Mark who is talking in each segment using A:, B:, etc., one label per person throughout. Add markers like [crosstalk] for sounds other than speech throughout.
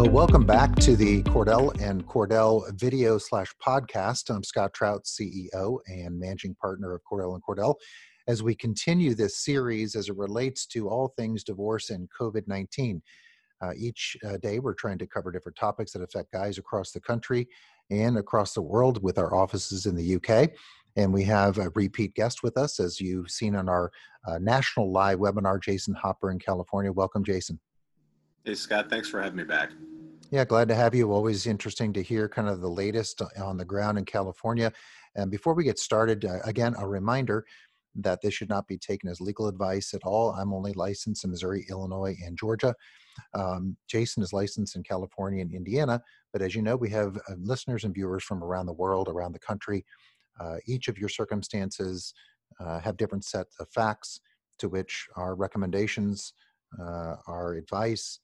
A: Well, welcome back to the Cordell and Cordell video slash podcast. I'm Scott Trout, CEO and managing partner of Cordell and Cordell. As we continue this series as it relates to all things divorce and COVID 19, uh, each uh, day we're trying to cover different topics that affect guys across the country and across the world with our offices in the UK. And we have a repeat guest with us, as you've seen on our uh, national live webinar, Jason Hopper in California. Welcome, Jason.
B: Hey, Scott, thanks for having me back.
A: Yeah, glad to have you. Always interesting to hear kind of the latest on the ground in California. And before we get started, uh, again, a reminder that this should not be taken as legal advice at all. I'm only licensed in Missouri, Illinois, and Georgia. Um, Jason is licensed in California and Indiana, but as you know, we have uh, listeners and viewers from around the world, around the country. Uh, each of your circumstances uh, have different sets of facts to which our recommendations, uh, our advice,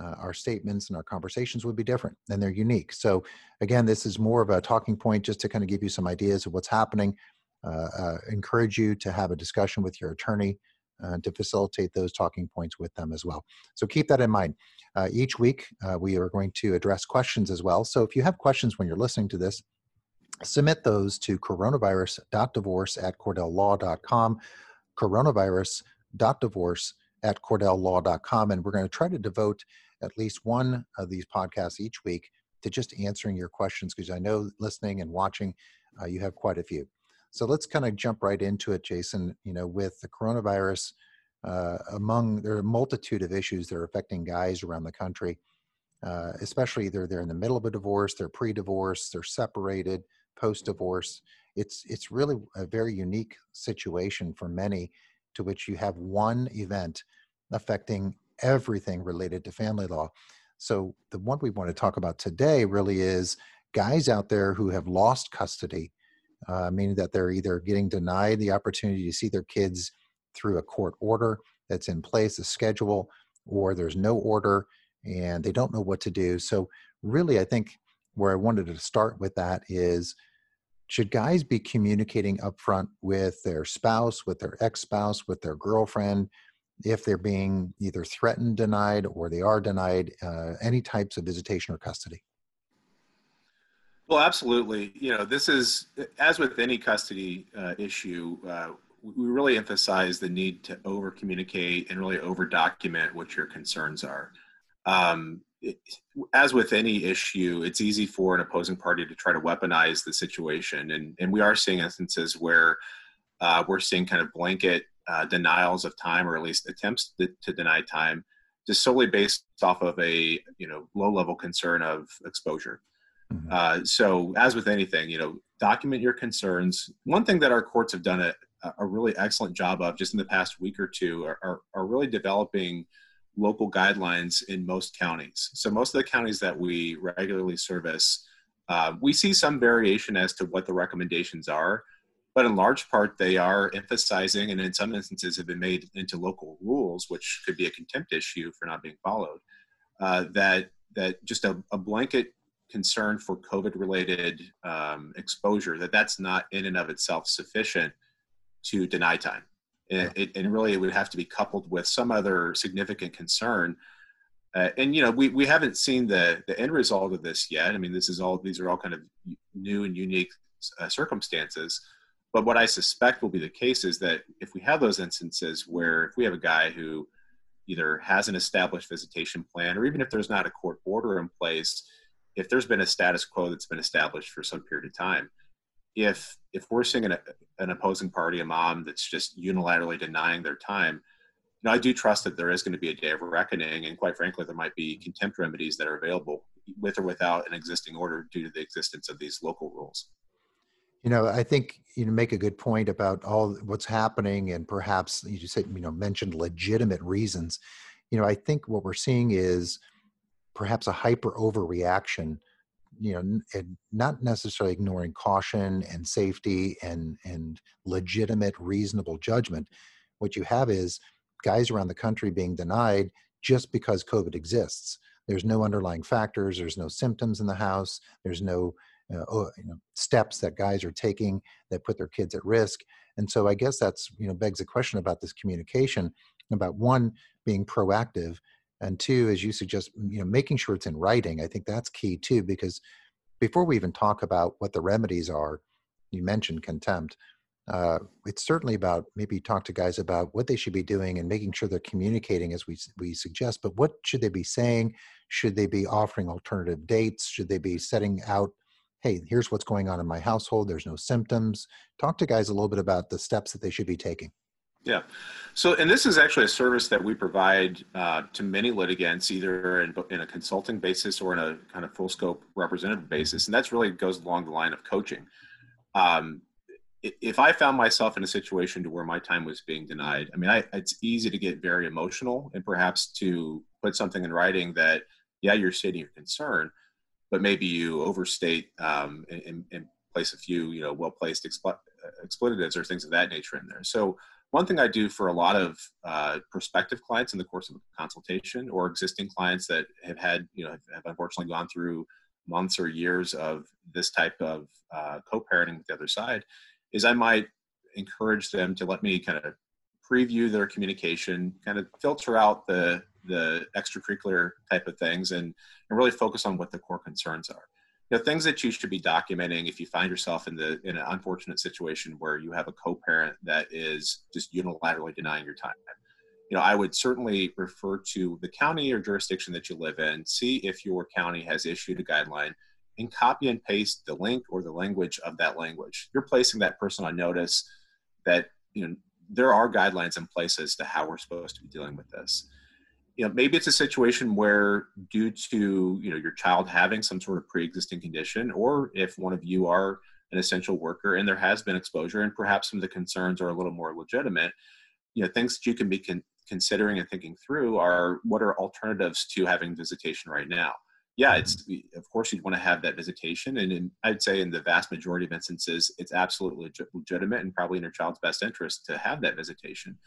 A: uh, our statements and our conversations would be different and they're unique. So, again, this is more of a talking point just to kind of give you some ideas of what's happening. Uh, uh, encourage you to have a discussion with your attorney uh, to facilitate those talking points with them as well. So, keep that in mind. Uh, each week, uh, we are going to address questions as well. So, if you have questions when you're listening to this, submit those to coronavirus.divorce at cordelllaw.com. Coronavirus.divorce at cordelllaw.com. And we're going to try to devote at least one of these podcasts each week to just answering your questions because I know listening and watching, uh, you have quite a few. So let's kind of jump right into it, Jason. You know, with the coronavirus, uh, among there are a multitude of issues that are affecting guys around the country, uh, especially either they're in the middle of a divorce, they're pre-divorce, they're separated, post-divorce. It's it's really a very unique situation for many to which you have one event affecting everything related to family law. So, the one we want to talk about today really is guys out there who have lost custody, uh, meaning that they're either getting denied the opportunity to see their kids through a court order that's in place, a schedule, or there's no order and they don't know what to do. So, really, I think where I wanted to start with that is should guys be communicating upfront with their spouse, with their ex spouse, with their girlfriend, if they're being either threatened, denied, or they are denied uh, any types of visitation or custody?
B: Well, absolutely. You know, this is, as with any custody uh, issue, uh, we really emphasize the need to over communicate and really over document what your concerns are. Um, it, as with any issue, it's easy for an opposing party to try to weaponize the situation. And, and we are seeing instances where uh, we're seeing kind of blanket uh, denials of time or at least attempts to, to, deny time just solely based off of a you know low level concern of exposure mm-hmm. uh, so as with anything you know document your concerns one thing that our courts have done a, a really excellent job of just in the past week or two are, are, are really developing local guidelines in most counties. So most of the counties that we regularly service uh, we see some variation as to what the recommendations are but in large part they are emphasizing and in some instances have been made into local rules which could be a contempt issue for not being followed uh, that that just a, a, blanket concern for covid related um, exposure that that's not in and of itself sufficient to deny time and, it, and really it would have to be coupled with some other significant concern. Uh, and you know we, we haven't seen the the end result of this yet. I mean this is all these are all kind of new and unique uh, circumstances. But what I suspect will be the case is that if we have those instances where if we have a guy who either has an established visitation plan or even if there's not a court order in place, if there's been a status quo that's been established for some period of time, if if we're seeing an, an opposing party, a mom that's just unilaterally denying their time, you know, I do trust that there is going to be a day of reckoning, and quite frankly, there might be contempt remedies that are available with or without an existing order due to the existence of these local rules.
A: You know, I think you make a good point about all what's happening, and perhaps you said, you know, mentioned legitimate reasons. You know, I think what we're seeing is perhaps a hyper overreaction. You know, and not necessarily ignoring caution and safety and and legitimate, reasonable judgment. What you have is guys around the country being denied just because COVID exists. There's no underlying factors. There's no symptoms in the house. There's no uh, you know, steps that guys are taking that put their kids at risk. And so I guess that's, you know, begs a question about this communication about one, being proactive and two as you suggest you know making sure it's in writing i think that's key too because before we even talk about what the remedies are you mentioned contempt uh, it's certainly about maybe talk to guys about what they should be doing and making sure they're communicating as we we suggest but what should they be saying? Should they be offering alternative dates? Should they be setting out hey here's what's going on in my household. There's no symptoms. Talk to guys a little bit about the steps that they should be taking
B: yeah. So, and this is actually a service that we provide uh, to many litigants, either in, in, a consulting basis or in a kind of full scope representative basis. And that's really goes along the line of coaching. Um, if I found myself in a situation to where my time was being denied, I mean, I, it's easy to get very emotional and perhaps to put something in writing that, yeah, you're stating your concern, but maybe you overstate um, and, and, place a few, you know, well-placed expl- expletives or things of that nature in there. So one thing I do for a lot of uh, prospective clients in the course of a consultation or existing clients that have had, you know, have unfortunately gone through months or years of this type of uh, co-parenting with the other side is I might encourage them to let me kind of preview their communication, kind of filter out the the extracurricular type of things and, and really focus on what the core concerns are you know things that you should be documenting if you find yourself in the in an unfortunate situation where you have a co-parent that is just unilaterally denying your time. You know i would certainly refer to the county or jurisdiction that you live in see if your county has issued a guideline and copy and paste the link or the language of that language. You're placing that person on notice that you know there are guidelines in place as to how we're supposed to be dealing with this you know maybe it's a situation where due to you know your child having some sort of pre-existing condition or if one of you are an essential worker and there has been exposure and perhaps some of the concerns are a little more legitimate you know things that you can be con- considering and thinking through are what are alternatives to having visitation right now. Yeah it's mm-hmm. of course you'd want to have that visitation and in, i'd say in the vast majority of instances it's absolutely legitimate and probably in your child's best interest to have that visitation.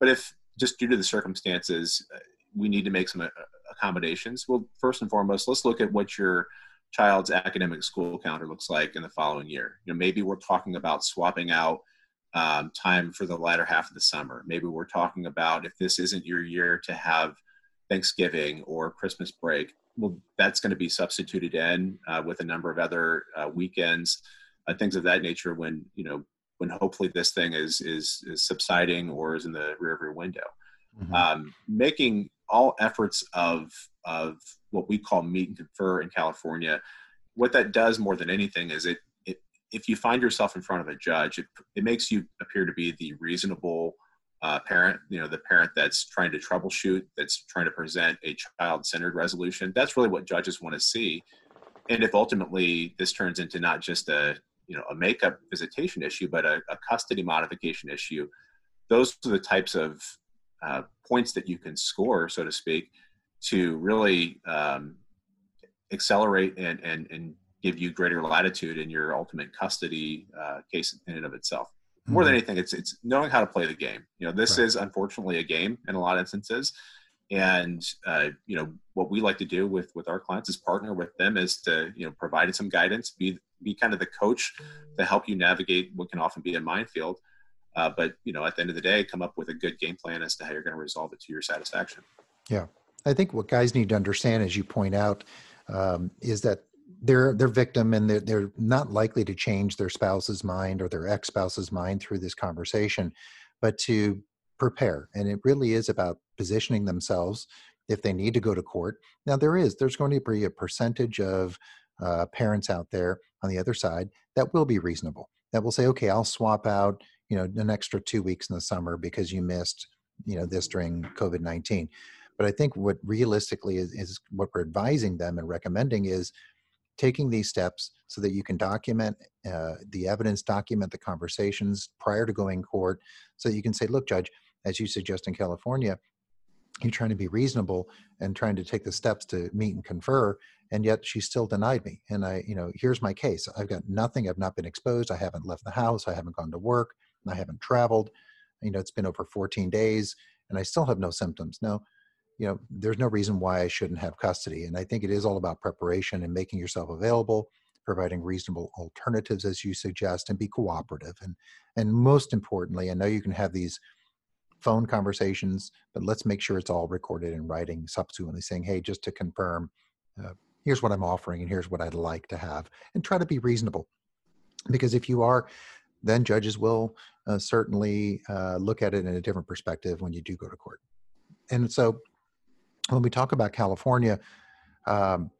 B: But if just due to the circumstances uh, we need to make some uh, accommodations. Well, first and foremost, let's look at what your child's academic school calendar looks like in the following year. You know, maybe we're talking about swapping out um, time for the latter half of the summer. Maybe we're talking about if this isn't your year to have Thanksgiving or Christmas break, well, that's going to be substituted in uh, with a number of other uh, weekends, uh, things of that nature. When you know, when hopefully this thing is is, is subsiding or is in the rearview window, mm-hmm. um, making all efforts of of what we call meet and confer in California, what that does more than anything is it, it if you find yourself in front of a judge, it, it makes you appear to be the reasonable uh, parent, you know, the parent that's trying to troubleshoot, that's trying to present a child-centered resolution. That's really what judges want to see. And if ultimately this turns into not just a you know a makeup visitation issue, but a, a custody modification issue, those are the types of uh, points that you can score, so to speak, to really um, accelerate and, and, and give you greater latitude in your ultimate custody uh, case in and of itself. More mm-hmm. than anything, it's it's knowing how to play the game. You know, this right. is unfortunately a game in a lot of instances, and uh, you know what we like to do with with our clients is partner with them is to you know provide some guidance, be be kind of the coach to help you navigate what can often be a minefield, uh, but you know, at the end of the day, come up with a good game plan as to how you're going to resolve it to your satisfaction.
A: Yeah, I think what guys need to understand, as you point out, um, is that they're they're victim and they're they're not likely to change their spouse's mind or their ex spouse's mind through this conversation, but to prepare. And it really is about positioning themselves if they need to go to court. Now there is there's going to be a percentage of uh, parents out there on the other side that will be reasonable that will say, okay, I'll swap out you know an extra two weeks in the summer because you missed you know this during covid-19 but i think what realistically is, is what we're advising them and recommending is taking these steps so that you can document uh, the evidence document the conversations prior to going court so you can say look judge as you suggest in california you're trying to be reasonable and trying to take the steps to meet and confer and yet she still denied me. And i you know here's my case. I've got nothing. I've not been exposed. I haven't left the house. I haven't gone to work I haven't traveled. You know, it's been over 14 days and I still have no symptoms. No, you know, there's no reason why I shouldn't have custody. And I think it is all about preparation and making yourself available, providing reasonable alternatives as you suggest, and be cooperative. And and most importantly, I know you can have these phone conversations, but let's make sure it's all recorded in writing subsequently saying, hey, just to confirm, uh, here's what I'm offering and here's what I'd like to have, and try to be reasonable. Because if you are, then judges will uh, certainly uh, look at it in a different perspective when you do go to court. And so when we talk about California, um,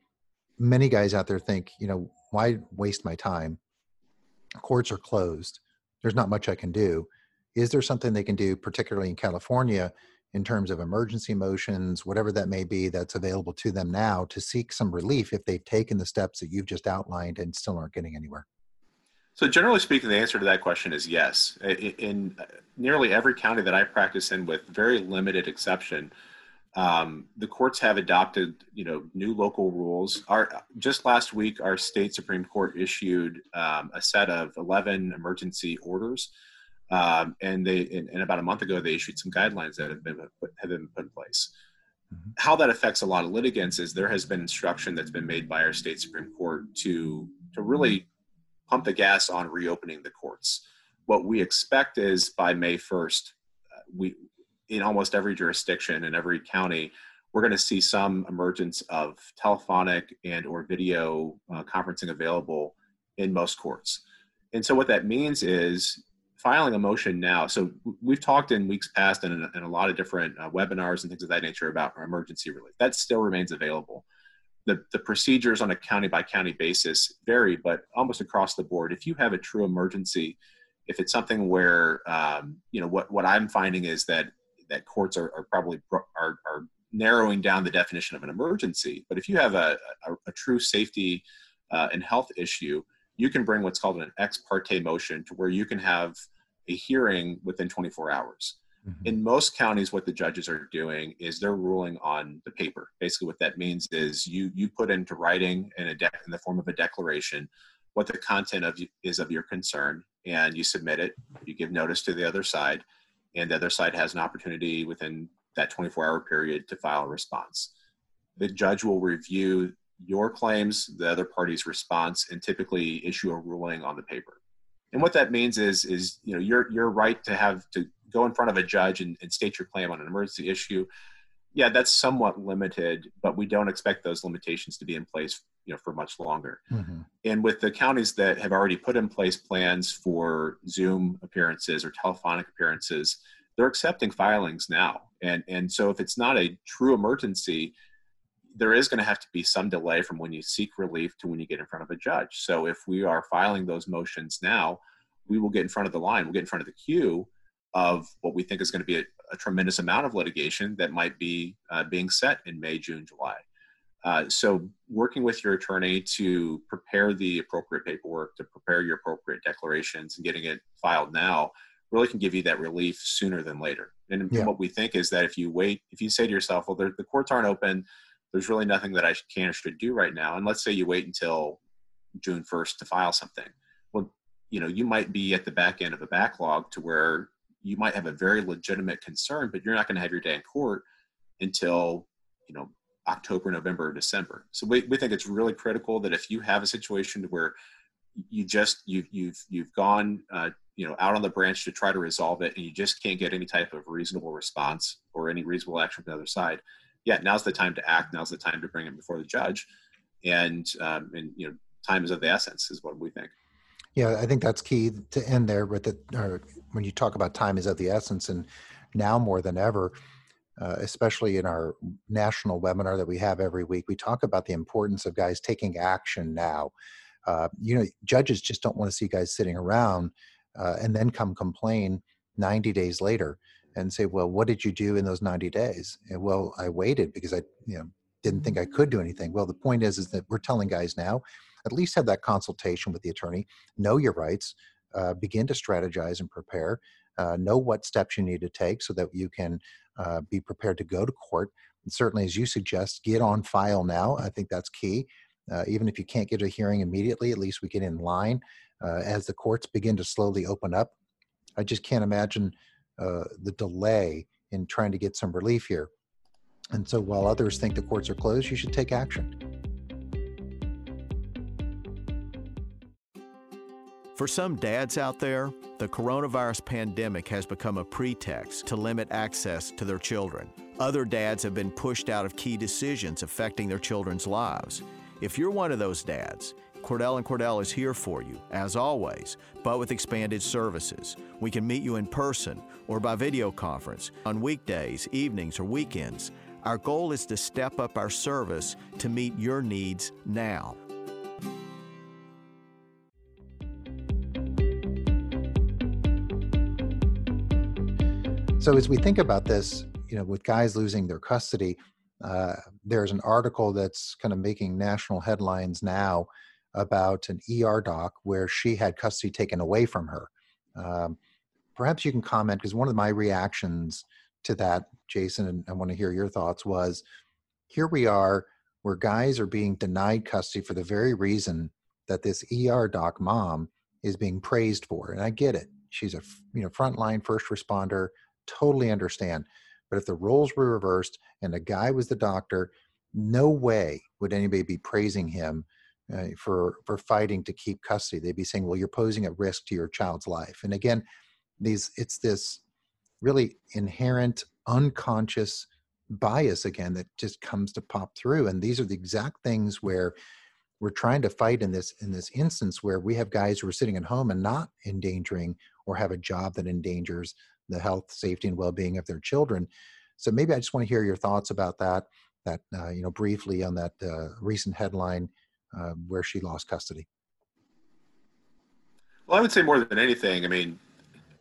A: many guys out there think, you know, why waste my time? Courts are closed. There's not much I can do. Is there something they can do, particularly in California, in terms of emergency motions, whatever that may be, that's available to them now to seek some relief if they've taken the steps that you've just outlined and still aren't getting anywhere?
B: So, generally speaking, the answer to that question is yes. In nearly every county that I practice in, with very limited exception, um, the courts have adopted, you know, new local rules. Our just last week, our state supreme court issued um, a set of 11 emergency orders, um, and they and, and, about a month ago they issued some guidelines that have been put, have been put in place. Mm-hmm. How that affects a lot of litigants is there has been instruction that's been made by our state supreme court to to really pump the gas on reopening the courts. What we expect is by May 1st, uh, we in almost every jurisdiction in every county, we're going to see some emergence of telephonic and or video uh, conferencing available in most courts. And so what that means is filing a motion now. So we've talked in weeks past and in, in a lot of different uh, webinars and things of that nature about emergency relief. That still remains available. The, the procedures on a county by county basis vary, but almost across the board, if you have a true emergency, if it's something where um, you know what what I'm finding is that that courts are, are probably are, are narrowing down the definition of an emergency. But if you have a, a, a true safety uh, and health issue, you can bring what's called an ex parte motion to where you can have a hearing within 24 hours. Mm-hmm. In most counties, what the judges are doing is they're ruling on the paper. Basically, what that means is you you put into writing in a de- in the form of a declaration what the content of is of your concern, and you submit it. You give notice to the other side, and the other side has an opportunity within that 24 hour period to file a response. The judge will review your claims, the other party's response, and typically issue a ruling on the paper. And what that means is, is you know, your your right to have to go in front of a judge and, and state your claim on an emergency issue. Yeah, that's somewhat limited, but we don't expect those limitations to be in place you know for much longer mm-hmm. and with the counties that have already put in place plans for zoom appearances or telephonic appearances they're accepting filings now and and so if it's not a true emergency there is going to have to be some delay from when you seek relief to when you get in front of a judge so if we are filing those motions now we will get in front of the line we'll get in front of the queue of what we think is going to be a, a tremendous amount of litigation that might be uh, being set in may june july uh, so working with your attorney to prepare the appropriate paperwork, to prepare your appropriate declarations and getting it filed now really can give you that relief sooner than later. And, yeah. what we think is that if you wait, if you say to yourself, well, the courts aren't open, there's really nothing that I can or should do right now. And let's say you wait until June 1st to file something. Well, you know, you might be at the back end of a backlog to where you might have a very legitimate concern, but you're not going to have your day in court until, you know, October, November, or December. So we, we think it's really critical that if you have a situation where you just you've you've you've gone uh, you know out on the branch to try to resolve it and you just can't get any type of reasonable response or any reasonable action from the other side yeah now's the time to act now's the time to bring it before the judge and um, and you know time is of the essence is what we think
A: yeah i think that's key to end there with it when you talk about time is of the essence and now more than ever uh, especially in our national webinar that we have every week, we talk about the importance of guys taking action now. Uh, you know, judges just don't want to see guys sitting around uh, and then come complain 90 days later and say, "Well, what did you do in those 90 days?" And, well, I waited because I, you know, didn't think I could do anything. Well, the point is, is that we're telling guys now, at least have that consultation with the attorney, know your rights, uh, begin to strategize and prepare, uh, know what steps you need to take so that you can uh, be prepared to go to court. And certainly, as you suggest, get on file now. I think that's key. Uh, even if you can't get a hearing immediately, at least we get in line uh, as the courts begin to slowly open up. I just can't imagine uh, the delay in trying to get some relief here. And so, while others think the courts are closed, you should take action.
C: For some dads out there, the coronavirus pandemic has become a pretext to limit access to their children. Other dads have been pushed out of key decisions affecting their children's lives. If you're one of those dads, Cordell and Cordell is here for you, as always, but with expanded services. We can meet you in person or by video conference on weekdays, evenings, or weekends. Our goal is to step up our service to meet your needs now.
A: So as we think about this, you know, with guys losing their custody, uh, there's an article that's kind of making national headlines now about an ER doc where she had custody taken away from her. Um, perhaps you can comment because one of my reactions to that, Jason, and I want to hear your thoughts was here we are where guys are being denied custody for the very reason that this ER doc mom is being praised for. And I get it. She's a you know frontline first responder totally understand. But if the roles were reversed and the guy was the doctor, no way would anybody be praising him uh, for for fighting to keep custody. They'd be saying, "Well, you're posing a risk to your child's life." And again, these it's this really inherent unconscious bias again that just comes to pop through and these are the exact things where we're trying to fight in this in this instance where we have guys who are sitting at home and not endangering or have a job that endangers the health, safety, and well-being of their children. So maybe I just want to hear your thoughts about that. That uh, you know briefly on that uh, recent headline uh, where she lost custody.
B: Well, I would say more than anything. I mean,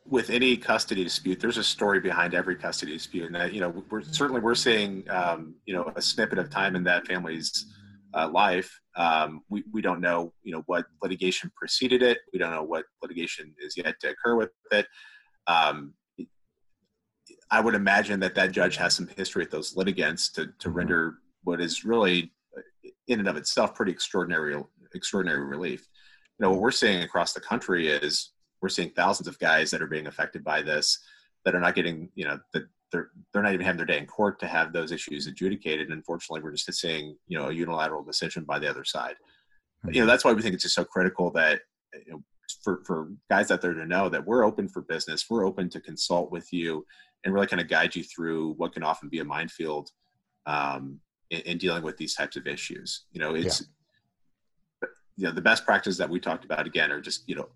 B: with any custody dispute, there's a story behind every custody dispute, and that you know we're certainly we're seeing um, you know a snippet of time in that family's uh, life. Um, we we don't know you know what litigation preceded it. We don't know what litigation is yet to occur with it. Um, I would imagine that that judge has some history with those litigants to, to mm-hmm. render what is really, in and of itself, pretty extraordinary extraordinary relief. You know, what we're seeing across the country is we're seeing thousands of guys that are being affected by this that are not getting, you know, that they're they're not even having their day in court to have those issues adjudicated. And unfortunately, we're just seeing, you know, a unilateral decision by the other side. You know, that's why we think it's just so critical that you know, for for guys out there to know that we're open for business. We're open to consult with you and really kind of guide you through what can often be a minefield um, in, in, dealing with these types of issues. You know, it's yeah. you know the best practices that we talked about again are just you know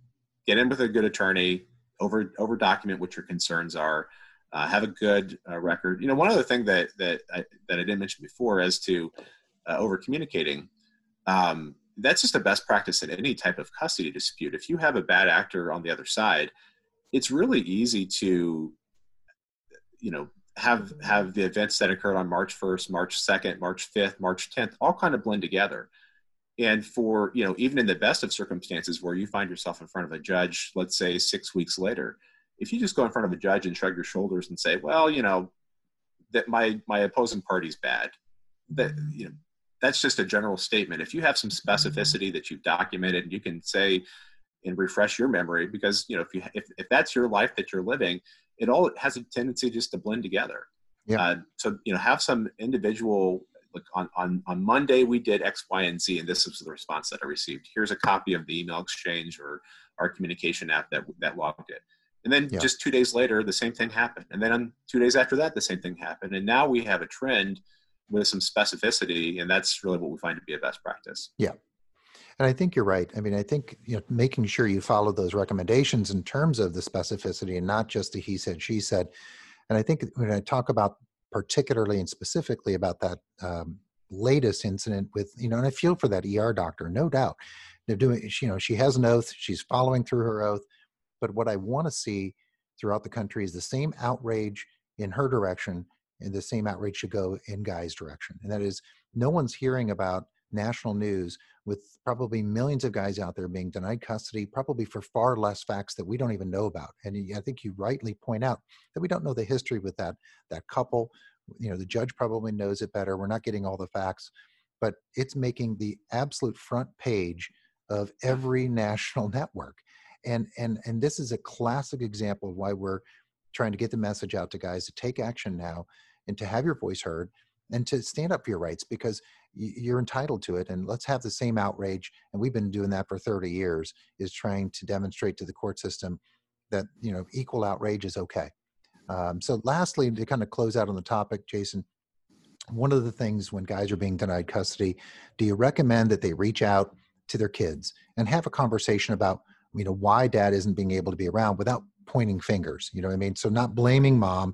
B: get in with a good attorney, over over document what your concerns are, uh, have a good uh, record. You know, one other thing that that I, that I didn't mention before as to uh, over communicating. Um, that's just a best practice in any type of custody dispute. If you have a bad actor on the other side, it's really easy to you know have have the events that occurred on March 1st, March 2nd, March 5th, March 10th all kind of blend together. And for, you know, even in the best of circumstances where you find yourself in front of a judge, let's say 6 weeks later, if you just go in front of a judge and shrug your shoulders and say, "Well, you know, that my my opposing party's bad." That you know, that's just a general statement. If you have some specificity that you've documented and you can say and refresh your memory because, you know, if you if, if that's your life that you're living, it all has a tendency just to blend together. Yeah. Uh, so you know, have some individual like on, on on Monday we did X, Y, and Z, and this was the response that I received. Here's a copy of the email exchange or our communication app that that logged it. And then yeah. just two days later, the same thing happened. And then on two days after that, the same thing happened. And now we have a trend with some specificity, and that's really what we find to be a best practice.
A: Yeah. And I think you're right. I mean, I think you know, making sure you follow those recommendations in terms of the specificity and not just the he said, she said. And I think when I talk about particularly and specifically about that um, latest incident with, you know, and I feel for that ER doctor, no doubt. They're doing, you know, she has an oath, she's following through her oath. But what I want to see throughout the country is the same outrage in her direction and the same outrage should go in Guy's direction. And that is, no one's hearing about national news with probably millions of guys out there being denied custody, probably for far less facts that we don't even know about. And I think you rightly point out that we don't know the history with that that couple. You know, the judge probably knows it better. We're not getting all the facts, but it's making the absolute front page of every [laughs] national network. And and and this is a classic example of why we're trying to get the message out to guys to take action now and to have your voice heard and to stand up for your rights because you're entitled to it and let's have the same outrage and we've been doing that for 30 years is trying to demonstrate to the court system that you know equal outrage is okay. Um, so lastly to kind of close out on the topic jason one of the things when guys are being denied custody do you recommend that they reach out to their kids and have a conversation about you know why dad isn't being able to be around without pointing fingers you know what i mean? So not blaming mom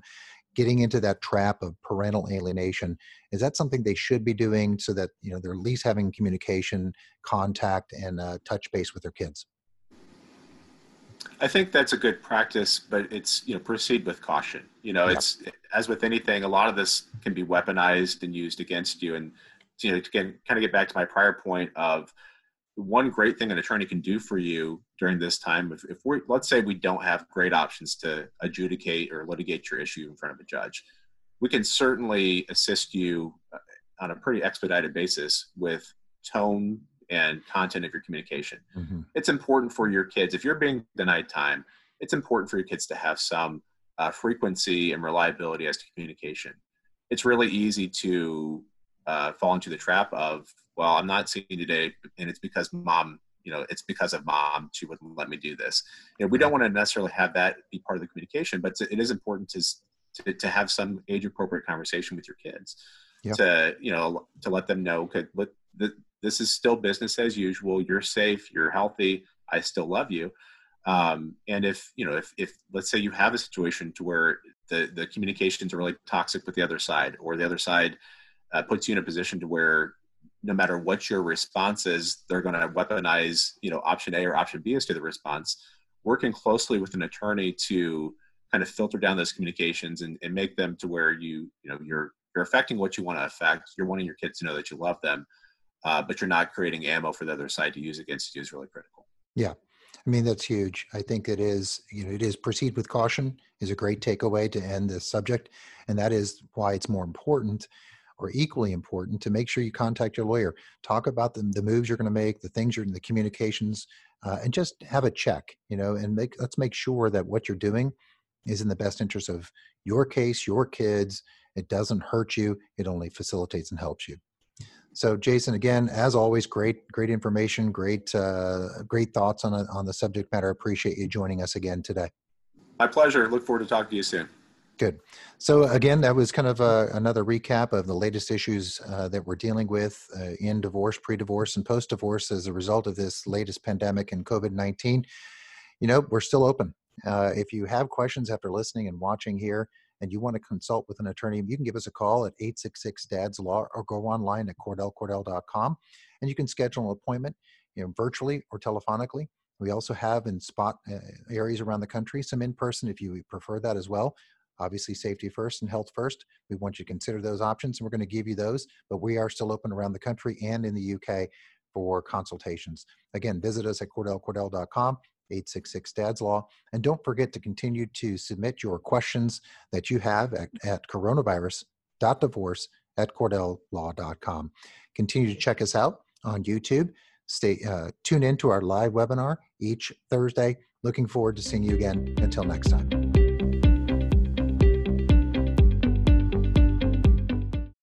A: getting into that trap of parental alienation is that something they should be doing so that you know they're at least having communication contact and uh, touch base with their kids?
B: I think that's a good practice but it's you know proceed with caution. You know yep. it's as with anything a lot of this can be weaponized and used against you. And you know to get, kind of get back to my prior point of one great thing an attorney can do for you during this time if, if we're let's say we don't have great options to adjudicate or litigate your issue in front of a judge we can certainly assist you uh, on a pretty expedited basis with tone and content of your communication mm-hmm. it's important for your kids if you're being denied time it's important for your kids to have some uh, frequency and reliability as to communication it's really easy to uh, fall into the trap of well, I'm not seeing you today, and it's because mom, you know, it's because of mom. She wouldn't let me do this. You know, we don't want to necessarily have that be part of the communication, but it is important to to, to have some age appropriate conversation with your kids. Yep. To you know, to let them know, okay, look, this is still business as usual. You're safe. You're healthy. I still love you. Um, and if you know, if if let's say you have a situation to where the the communications are really toxic with the other side, or the other side uh, puts you in a position to where no matter what your response is, they're going to weaponize, you know, option A or option B as to the response. Working closely with an attorney to kind of filter down those communications and, and make them to where you, you know, you're you're affecting what you want to affect. You're wanting your kids to know that you love them, uh, but you're not creating ammo for the other side to use against you is really critical.
A: Yeah. I mean, that's huge. I think it is, you know, it is proceed with caution is a great takeaway to end this subject. And that is why it's more important or equally important to make sure you contact your lawyer talk about the, the moves you're going to make the things you're in the communications uh, and just have a check you know and make let's make sure that what you're doing is in the best interest of your case your kids. It doesn't hurt you. It only facilitates and helps you. So jason again as always great great information great uh, great thoughts on, a, on the subject matter. Appreciate you joining us again today.
B: My pleasure. Look forward to talking to you soon
A: Good. So again, that was kind of a, another recap of the latest issues uh, that we're dealing with uh, in divorce, pre-divorce, and post-divorce as a result of this latest pandemic and COVID-19. You know, we're still open. Uh, if you have questions after listening and watching here, and you want to consult with an attorney, you can give us a call at 866 DADS Law or go online at cordellcordell.com, and you can schedule an appointment, you know, virtually or telephonically. We also have in spot uh, areas around the country some in person if you prefer that as well obviously safety first and health first. We want you to consider those options, and we're going to give you those. But we are still open around the country and in the UK for consultations. Again, visit us at cordellcordell.com. 866 Dad's Law. And don't forget to continue to submit your questions that you have at, at coronavirus.divorce at cordelllaw.com. Continue to check us out on YouTube. Stay uh, tune in to our live webinar each Thursday. Looking forward to seeing you again. Until next time.